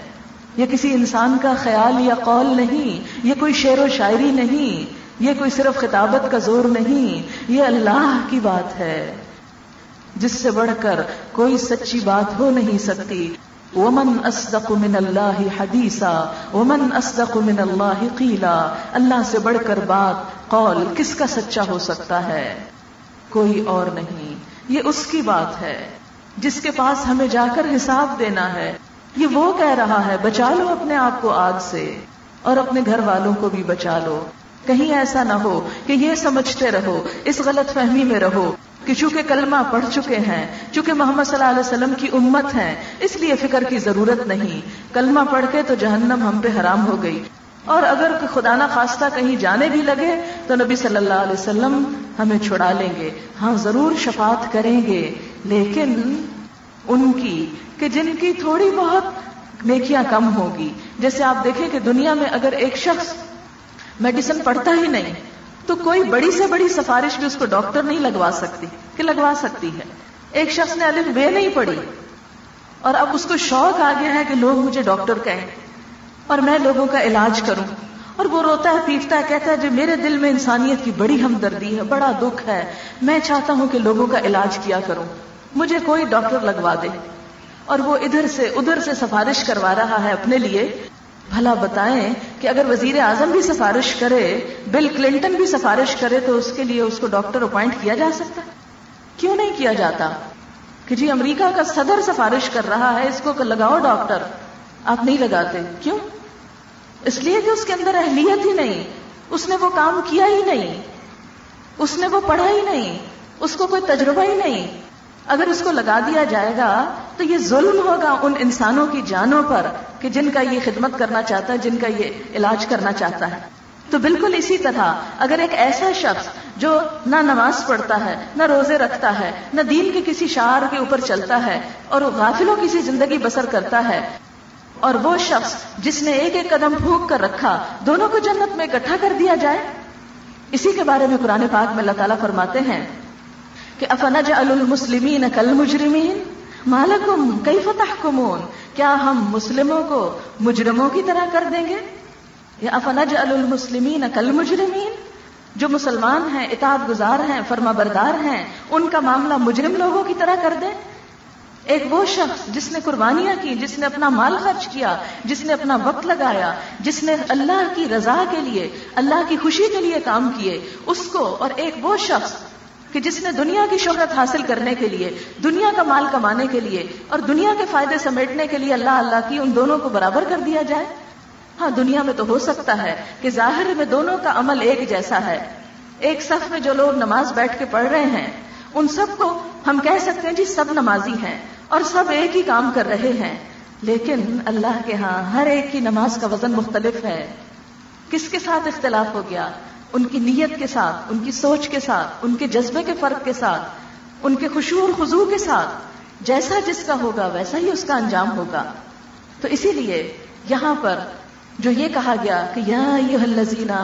یہ کسی انسان کا خیال یا قول نہیں یہ کوئی شعر و شاعری نہیں یہ کوئی صرف خطابت کا زور نہیں، یہ اللہ کی بات ہے۔ جس سے بڑھ کر کوئی سچی بات ہو نہیں سکتی۔ ومن اصدق من اللہ حدیثا ومن اصدق من اللہ قیلا اللہ سے بڑھ کر بات، قول کس کا سچا ہو سکتا ہے؟ کوئی اور نہیں۔ یہ اس کی بات ہے۔ جس کے پاس ہمیں جا کر حساب دینا ہے۔ یہ وہ کہہ رہا ہے، بچا لو اپنے آپ کو آگ سے۔ اور اپنے گھر والوں کو بھی بچا لو۔ کہیں ایسا نہ ہو کہ یہ سمجھتے رہو، اس غلط فہمی میں رہو کہ چونکہ کلمہ پڑھ چکے ہیں، چونکہ محمد صلی اللہ علیہ وسلم کی امت ہے اس لیے فکر کی ضرورت نہیں۔ کلمہ پڑھ کے تو جہنم ہم پہ حرام ہو گئی۔ اور اگر خدا نہ خواستہ کہیں جانے بھی لگے تو نبی صلی اللہ علیہ وسلم ہمیں چھڑا لیں گے۔ ہاں ضرور شفاعت کریں گے۔ لیکن ان کی کہ جن کی تھوڑی بہت نیکیاں کم ہوگی۔ جیسے آپ دیکھیں کہ دنیا میں اگر ایک شخص میڈیسن پڑھتا ہی نہیں، تو کوئی بڑی سے بڑی سفارش بھی اس کو ڈاکٹر نہیں لگوا سکتی، کہ لگوا سکتی ہے۔ ایک شخص نے الف بے نہیں پڑھی اور اب اس کو شوق آ گیا ہے کہ لوگ مجھے ڈاکٹر کہیں۔ اور میں لوگوں کا علاج کروں۔ اور وہ روتا ہے، پیٹتا ہے، کہتا ہے جو میرے دل میں انسانیت کی بڑی ہمدردی ہے، بڑا دکھ ہے، میں چاہتا ہوں کہ لوگوں کا علاج کیا کروں۔ مجھے کوئی ڈاکٹر لگوا دے۔ اور وہ ادھر سے ادھر سے سفارش کروا رہا ہے اپنے لیے۔ بھلا بتائیں کہ اگر وزیر اعظم بھی سفارش کرے، بل کلنٹن بھی سفارش کرے، تو اس کے لیے اس کو ڈاکٹر اپوائنٹ کیا جا سکتا کیوں نہیں کیا جاتا؟ کہ جی امریکہ کا صدر سفارش کر رہا ہے، اس کو لگاؤ ڈاکٹر۔ آپ نہیں لگاتے؟ کیوں؟ اس لیے کہ اس کے اندر اہلیت ہی نہیں، اس نے وہ کام کیا ہی نہیں، اس نے وہ پڑھا ہی نہیں، اس کو کوئی تجربہ ہی نہیں۔ اگر اس کو لگا دیا جائے گا تو یہ ظلم ہوگا ان انسانوں کی جانوں پر کہ جن کا یہ خدمت کرنا چاہتا ہے، جن کا یہ علاج کرنا چاہتا ہے۔ تو بالکل اسی طرح اگر ایک ایسا شخص جو نہ نماز پڑھتا ہے، نہ روزے رکھتا ہے، نہ دین کے کسی شعر کے اوپر چلتا ہے اور غافلوں کی سی زندگی بسر کرتا ہے اور وہ شخص جس نے ایک ایک قدم پھونک کر رکھا، دونوں کو جنت میں اکٹھا کر دیا جائے؟ اسی کے بارے میں قرآن پاک میں اللہ تعالیٰ فرماتے ہیں کہ افنج المسلمین کل مجرمین مالکم کئی فتح کمون کیا ہم مسلموں کو مجرموں کی طرح کر دیں گے؟ یا افنج المسلمین کل مجرمین جو مسلمان ہیں، اطاعت گزار ہیں، فرما بردار ہیں، ان کا معاملہ مجرم لوگوں کی طرح کر دیں؟ ایک وہ شخص جس نے قربانیاں کی، جس نے اپنا مال خرچ کیا، جس نے اپنا وقت لگایا، جس نے اللہ کی رضا کے لیے، اللہ کی خوشی کے لیے کام کیے، اس کو اور ایک وہ شخص کہ جس نے دنیا کی شہرت حاصل کرنے کے لیے، دنیا کا مال کمانے کے لیے اور دنیا کے فائدے سمیٹنے کے لیے اللہ اللہ کی ان دونوں کو برابر کر دیا جائے۔ ہاں دنیا میں تو ہو سکتا ہے کہ ظاہر میں دونوں کا عمل ایک جیسا ہے۔ ایک صف میں جو لوگ نماز بیٹھ کے پڑھ رہے ہیں ان سب کو ہم کہہ سکتے ہیں جی سب نمازی ہیں اور سب ایک ہی کام کر رہے ہیں۔ لیکن اللہ کے ہاں ہر ایک کی نماز کا وزن مختلف ہے۔ کس کے ساتھ اختلاف ہو گیا؟ ان کی نیت کے ساتھ، ان کی سوچ کے ساتھ، ان کے جذبے کے فرق کے ساتھ، ان کے خوشو اور خزو کے ساتھ۔ جیسا جس کا ہوگا، ویسا ہی اس کا انجام ہوگا۔ تو اسی لیے یہاں پر جو یہ کہا گیا کہ یا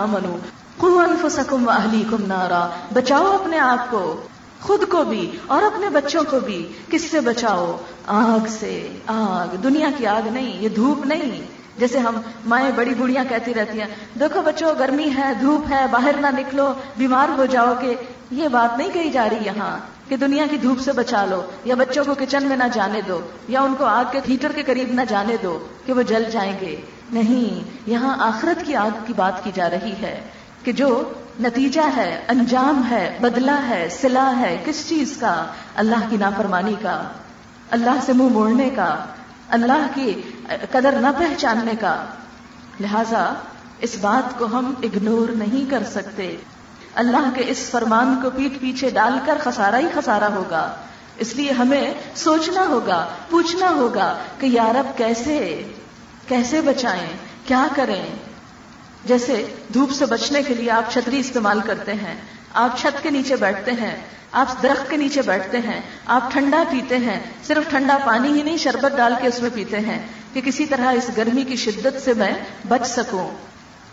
منو انفسکم و نارا، بچاؤ اپنے آپ کو۔ خود کو بھی اور اپنے بچوں کو بھی کس سے بچاؤ؟ آگ سے۔ آگ۔ دنیا کی آگ نہیں، یہ دھوپ نہیں۔ جیسے ہم مائیں بڑی بڑیاں کہتی رہتی ہیں، دیکھو بچوں، گرمی ہے، دھوپ ہے، باہر نہ نکلو، بیمار ہو جاؤ کہ یہ بات نہیں کہی جا رہی یہاں کہ دنیا کی دھوپ سے بچا لو، یا بچوں کو کچن میں نہ جانے دو، یا ان کو آگ کے ہیٹر کے قریب نہ جانے دو کہ وہ جل جائیں گے۔ نہیں، یہاں آخرت کی آگ کی بات کی جا رہی ہے۔ کہ جو نتیجہ ہے، انجام ہے، بدلہ ہے سلا ہے، کس چیز کا؟ اللہ کی نافرمانی کا، اللہ سے منہ موڑنے کا، اللہ کی قدر نہ پہچاننے کا۔ لہذا اس بات کو ہم اگنور نہیں کر سکتے۔ اللہ کے اس فرمان کو پیٹ پیچھے ڈال کر خسارا ہی خسارا ہوگا۔ اس لیے ہمیں سوچنا ہوگا، پوچھنا ہوگا کہ یارب کیسے کیسے بچائیں، کیا کریں؟ جیسے دھوپ سے بچنے کے لیے آپ چھتری استعمال کرتے ہیں، آپ چھت کے نیچے بیٹھتے ہیں، آپ درخت کے نیچے بیٹھتے ہیں، آپ ٹھنڈا پیتے ہیں، صرف ٹھنڈا پانی ہی نہیں، شربت ڈال کے اس میں پیتے ہیں کہ کسی طرح اس گرمی کی شدت سے میں بچ سکوں۔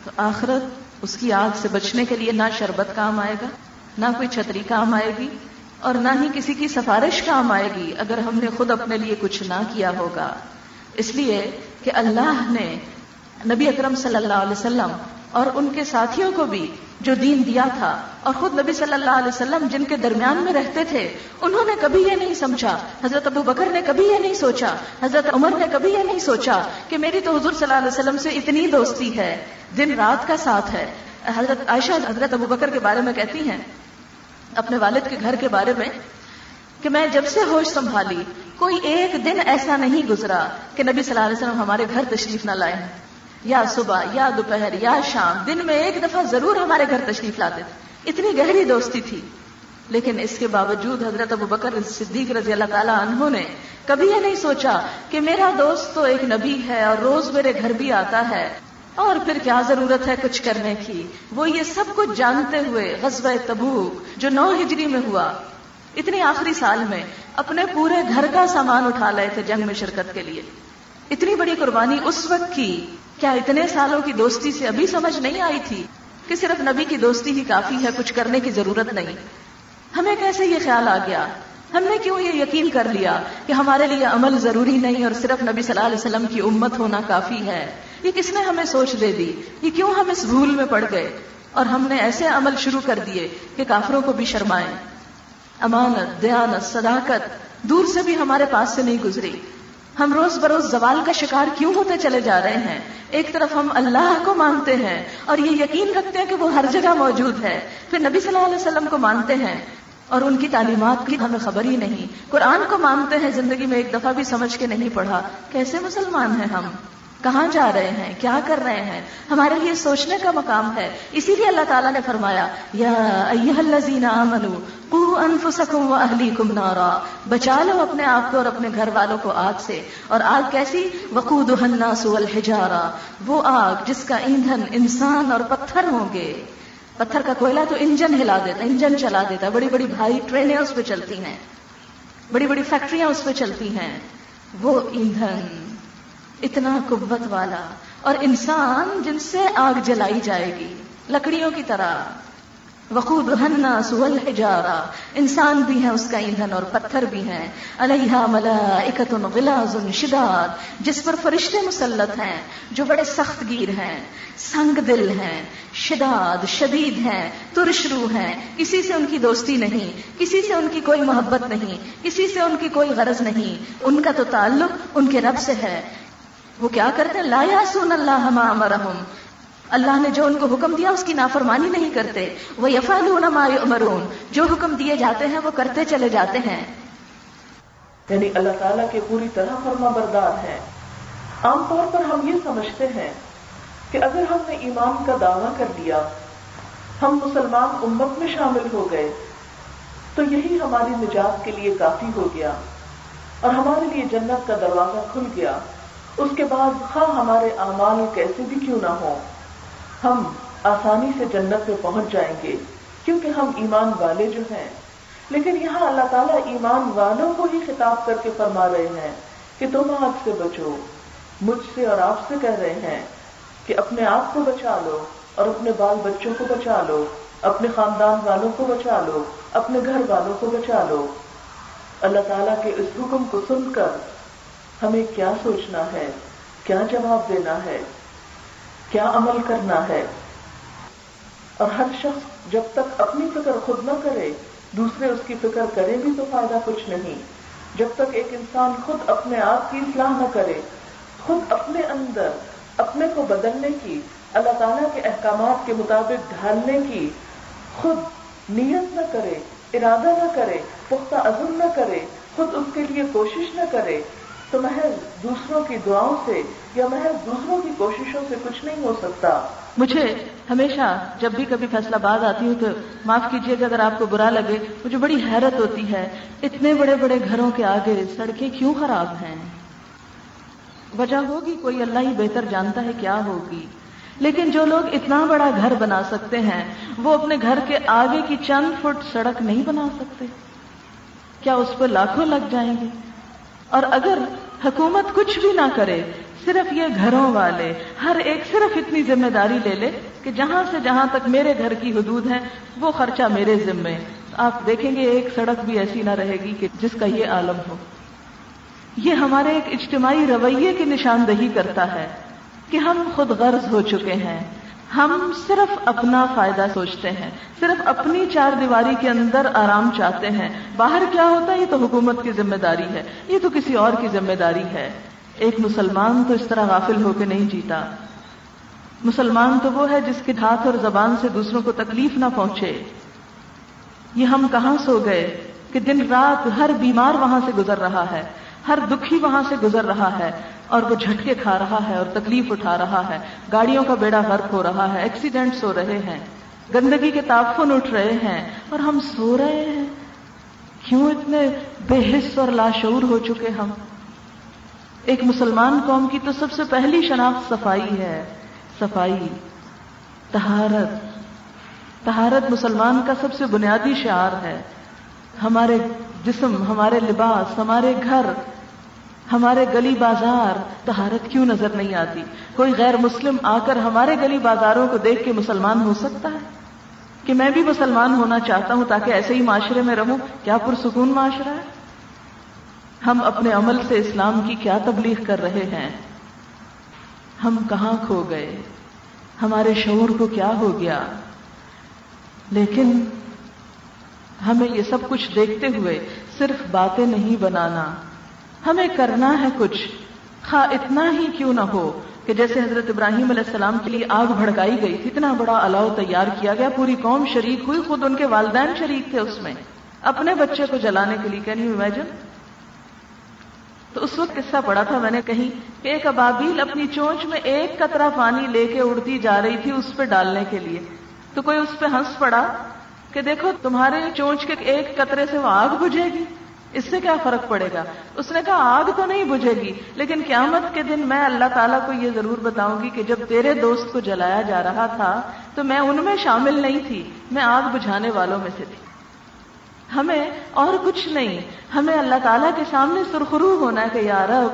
تو آخرت اس کی آگ سے بچنے کے لیے نہ شربت کام آئے گا، نہ کوئی چھتری کام آئے گی اور نہ ہی کسی کی سفارش کام آئے گی اگر ہم نے خود اپنے لیے کچھ نہ کیا ہوگا۔ اس لیے کہ اللہ نے نبی اکرم صلی اللہ علیہ وسلم اور ان کے ساتھیوں کو بھی جو دین دیا تھا اور خود نبی صلی اللہ علیہ وسلم جن کے درمیان میں رہتے تھے، انہوں نے کبھی یہ نہیں سمجھا، حضرت ابو بکر نے کبھی یہ نہیں سوچا، حضرت عمر نے کبھی یہ نہیں سوچا کہ میری تو حضور صلی اللہ علیہ وسلم سے اتنی دوستی ہے، دن رات کا ساتھ ہے۔ حضرت عائشہ، حضرت ابو بکر کے بارے میں کہتی ہیں، اپنے والد کے گھر کے بارے میں، کہ میں جب سے ہوش سنبھالی، کوئی ایک دن ایسا نہیں گزرا کہ نبی صلی اللہ علیہ وسلم ہمارے گھر تشریف نہ لائے۔ یا صبح، یا دوپہر، یا شام، دن میں ایک دفعہ ضرور ہمارے گھر تشریف لاتے تھے۔ اتنی گہری دوستی تھی۔ لیکن اس کے باوجود حضرت ابو بکر صدیق رضی اللہ تعالیٰ عنہ نے کبھی یہ نہیں سوچا کہ میرا دوست تو ایک نبی ہے اور روز میرے گھر بھی آتا ہے۔ اور پھر کیا ضرورت ہے کچھ کرنے کی؟ وہ یہ سب کچھ جانتے ہوئے غزب تبوک، جو نو ہجری میں ہوا۔ اتنی آخری سال میں اپنے پورے گھر کا سامان اٹھا لائے تھے جنگ میں شرکت کے لیے۔ اتنی بڑی قربانی اس وقت کی، کیا اتنے سالوں کی دوستی سے ابھی سمجھ نہیں آئی تھی کہ صرف نبی کی دوستی ہی کافی ہے، کچھ کرنے کی ضرورت نہیں۔ ہمیں کیسے یہ خیال آ گیا؟ ہم نے کیوں یہ یقین کر لیا کہ ہمارے لیے عمل ضروری نہیں اور صرف نبی صلی اللہ علیہ وسلم کی امت ہونا کافی ہے؟ یہ کس نے ہمیں سوچ دے دی؟ یہ کیوں ہم اس بھول میں پڑ گئے؟ اور ہم نے ایسے عمل شروع کر دیے کہ کافروں کو بھی شرمائیں۔ امانت، دیانت، صداقت دور سے بھی ہمارے پاس سے نہیں گزری۔ ہم روز بروز زوال کا شکار کیوں ہوتے چلے جا رہے ہیں؟ ایک طرف ہم اللہ کو مانتے ہیں اور یہ یقین رکھتے ہیں کہ وہ ہر جگہ موجود ہے۔ پھر نبی صلی اللہ علیہ وسلم کو مانتے ہیں اور ان کی تعلیمات کی ہمیں خبر ہی نہیں۔ قرآن کو مانتے ہیں، زندگی میں ایک دفعہ بھی سمجھ کے نہیں پڑھا۔ کیسے مسلمان ہیں ہم؟ کہاں جا رہے ہیں؟ کیا کر رہے ہیں؟ ہمارے لیے سوچنے کا مقام ہے۔ اسی لیے اللہ تعالیٰ نے فرمایا، یا انفسکم و اہلیکم نارا۔ بچا لو اپنے آپ کو اور اپنے گھر والوں کو آگ سے۔ اور آگ کیسی؟ وقود الناس والحجارہ وہ آگ جس کا ایندھن انسان اور پتھر ہوں گے۔ پتھر کا کوئلہ تو انجن ہلا دیتا، انجن چلا دیتا۔ بڑی بڑی بھائی ٹرینیں اس پہ چلتی ہیں۔ بڑی بڑی فیکٹریاں اس پہ چلتی ہیں۔ وہ ایندھن۔ اتنا قوت والا اور انسان جن سے آگ جلائی جائے گی، لکڑیوں کی طرح۔ وقود سول حجارا انسان بھی ہیں، اس کا ایندھن اور پتھر بھی ہیں۔ علیہ ملائکت غلاظ شداد، جس پر فرشتے مسلط ہیں، جو بڑے سخت گیر ہیں۔ سنگ دل ہیں، شداد، شدید ہیں ترشرو ہیں۔ کسی سے ان کی دوستی نہیں، کسی سے ان کی کوئی محبت نہیں، کسی سے ان کی کوئی غرض نہیں۔ ان کا تو تعلق ان کے رب سے ہے۔ وہ کیا کرتے لا سون اللہ امرحم اللہ نے جو ان کو حکم دیا اس کی نافرمانی نہیں کرتے۔ وہ یفعلون ما یؤمرون۔ جو حکم دیے جاتے ہیں وہ کرتے چلے جاتے ہیں۔ یعنی اللہ تعالیٰ کے پوری طرح فرما بردار ہے عام طور پر ہم یہ سمجھتے ہیں کہ اگر ہم نے ایمان کا دعویٰ کر دیا ہم مسلمان امت میں شامل ہو گئے، تو یہی ہماری نجات کے لیے کافی ہو گیا اور ہمارے لیے جنت کا دروازہ کھل گیا۔ اس کے بعد خواہ ہمارے اعمال کیسے بھی کیوں نہ ہو ہم آسانی سے جنت میں پہنچ جائیں گے، کیونکہ ہم ایمان والے جو ہیں۔ لیکن یہاں اللہ تعالیٰ ایمان والوں کو ہی خطاب کر کے فرما رہے ہیں کہ تم آگ سے بچو، مجھ سے اور آپ سے کہہ رہے ہیں کہ اپنے آپ کو بچا لو اور اپنے بال بچوں کو بچا لو، اپنے خاندان والوں کو بچا لو، اپنے گھر والوں کو بچا لو۔ اللہ تعالیٰ کے اس حکم کو سن کر ہمیں کیا سوچنا ہے؟ کیا جواب دینا ہے؟ کیا عمل کرنا ہے؟ اور ہر شخص جب تک اپنی فکر خود نہ کرے، دوسرے اس کی فکر کرے بھی تو فائدہ کچھ نہیں۔ جب تک ایک انسان خود اپنے آپ کی اصلاح نہ کرے، خود اپنے اندر، اپنے کو بدلنے کی، اللہ تعالیٰ کے احکامات کے مطابق ڈھالنے کی خود نیت نہ کرے، ارادہ نہ کرے، پختہ عزم نہ کرے، خود اس کے لیے کوشش نہ کرے تو محض دوسروں کی دعاؤں سے یا محض دوسروں کی کوششوں سے کچھ نہیں ہو سکتا۔ مجھے ہمیشہ جب بھی کبھی فیصلہ باد آتی ہوں تو معاف کیجیے گا اگر آپ کو برا لگے۔ مجھے بڑی حیرت ہوتی ہے۔ اتنے بڑے بڑے گھروں کے آگے سڑکیں کیوں خراب ہیں؟ وجہ ہوگی کوئی اللہ ہی بہتر جانتا ہے کیا ہوگی۔ لیکن جو لوگ اتنا بڑا گھر بنا سکتے ہیں، وہ اپنے گھر کے آگے کی چند فٹ سڑک نہیں بنا سکتے۔ کیا اس پہ لاکھوں لگ جائیں گے؟ اور اگر حکومت کچھ بھی نہ کرے، صرف یہ گھروں والے، ہر ایک صرف اتنی ذمہ داری لے لے کہ جہاں سے جہاں تک میرے گھر کی حدود ہے وہ خرچہ میرے ذمے آپ دیکھیں گے ایک سڑک بھی ایسی نہ رہے گی کہ جس کا یہ عالم ہو۔ یہ ہمارے ایک اجتماعی رویے کی نشاندہی کرتا ہے کہ ہم خود غرض ہو چکے ہیں۔ ہم صرف اپنا فائدہ سوچتے ہیں، صرف اپنی چار دیواری کے اندر آرام چاہتے ہیں۔ باہر کیا ہوتا ہے؟ یہ تو حکومت کی ذمہ داری ہے۔ یہ تو کسی اور کی ذمہ داری ہے۔ ایک مسلمان تو اس طرح غافل ہو کے نہیں جیتا۔ مسلمان تو وہ ہے جس کے ہاتھ اور زبان سے دوسروں کو تکلیف نہ پہنچے۔ یہ ہم کہاں سو گئے کہ دن رات ہر بیمار وہاں سے گزر رہا ہے۔ ہر دکھی وہاں سے گزر رہا ہے اور وہ جھٹکے کھا رہا ہے اور تکلیف اٹھا رہا ہے۔ گاڑیوں کا بیڑا غرق ہو رہا ہے ایکسیڈنٹس ہو رہے ہیں۔ گندگی کے تافن اٹھ رہے ہیں اور ہم سو رہے ہیں۔ کیوں اتنے بے حص اور لاشعور ہو چکے ہم؟ ایک مسلمان قوم کی تو سب سے پہلی شناخت صفائی ہے۔ صفائی تہارت تہارت مسلمان کا سب سے بنیادی شعار ہے۔ ہمارے جسم، ہمارے لباس، ہمارے گھر ہمارے گلی بازار تہارت کیوں نظر نہیں آتی؟ کوئی غیر مسلم آ کر ہمارے گلی بازاروں کو دیکھ کے مسلمان ہو سکتا ہے؟ کہ میں بھی مسلمان ہونا چاہتا ہوں تاکہ ایسے ہی معاشرے میں رہوں، کیا پرسکون معاشرہ ہے؟ ہم اپنے عمل سے اسلام کی کیا تبلیغ کر رہے ہیں؟ ہم کہاں کھو گئے؟ ہمارے شعور کو کیا ہو گیا؟ لیکن ہمیں یہ سب کچھ دیکھتے ہوئے صرف باتیں نہیں بنانا ہمیں کرنا ہے کچھ۔ خواہ اتنا ہی کیوں نہ ہو کہ جیسے حضرت ابراہیم علیہ السلام کے لیے آگ بھڑکائی گئی تھی اتنا بڑا الاؤ تیار کیا گیا۔ پوری قوم شریک ہوئی، خود ان کے والدین شریک تھے اس میں۔ اپنے بچے کو جلانے کے لیے کین یو امیجن تو اس وقت قصہ پڑا تھا، میں نے کہیں کہ ایک ابابیل اپنی چونچ میں ایک قطرہ پانی لے کے اڑتی جا رہی تھی اس پہ ڈالنے کے لیے۔ تو کوئی اس پہ ہنس پڑا کہ دیکھو، تمہارے چونچ کے ایک قطرے سے وہ آگ بجھے گی۔ اس سے کیا فرق پڑے گا؟ اس نے کہا، آگ تو نہیں بجھے گی، لیکن قیامت کے دن میں اللہ تعالیٰ کو یہ ضرور بتاؤں گی کہ جب تیرے دوست کو جلایا جا رہا تھا، تو میں ان میں شامل نہیں تھی، میں آگ بجھانے والوں میں سے تھی۔ ہمیں اور کچھ نہیں، ہمیں اللہ تعالیٰ کے سامنے سرخرو ہونا کہ یار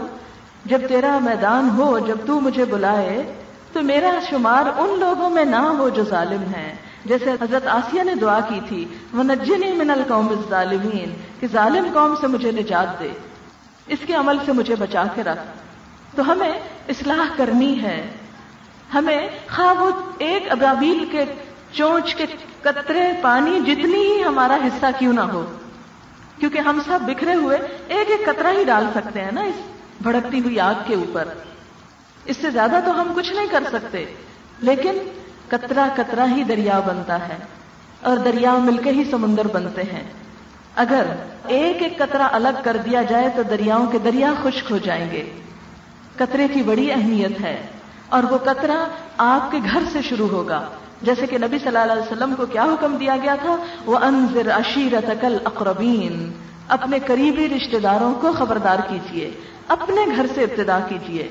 جب تیرا میدان ہو، جب تو مجھے بلائے، تو میرا شمار ان لوگوں میں نہ ہو جو ظالم ہیں۔ جیسے حضرت آسیہ نے دعا کی تھی وہ من القوم ظالمین کہ ظالم قوم سے مجھے نجات دے، اس کے عمل سے مجھے بچا کے رکھ۔ تو ہمیں اصلاح کرنی ہے۔ ہمیں خواہ وہ ایک ابابیل کے چونچ کے قطرے پانی جتنی ہی ہمارا حصہ کیوں نہ ہو، کیونکہ ہم سب بکھرے ہوئے ایک ایک قطرہ ہی ڈال سکتے ہیں نا اس بھڑکتی ہوئی آگ کے اوپر۔ اس سے زیادہ تو ہم کچھ نہیں کر سکتے، لیکن کترا کترا ہی دریا بنتا ہے اور دریا مل کے ہی سمندر بنتے ہیں۔ اگر ایک ایک کترا الگ کر دیا جائے تو دریاؤں کے دریا خشک ہو جائیں گے۔ کترے کی بڑی اہمیت ہے اور وہ کترا آپ کے گھر سے شروع ہوگا۔ جیسے کہ نبی صلی اللہ علیہ وسلم کو کیا حکم دیا گیا تھا؟ وہ انضر عشیرت کل اقربین اپنے قریبی رشتے داروں کو خبردار کیجیے اپنے گھر سے ابتدا کیجیے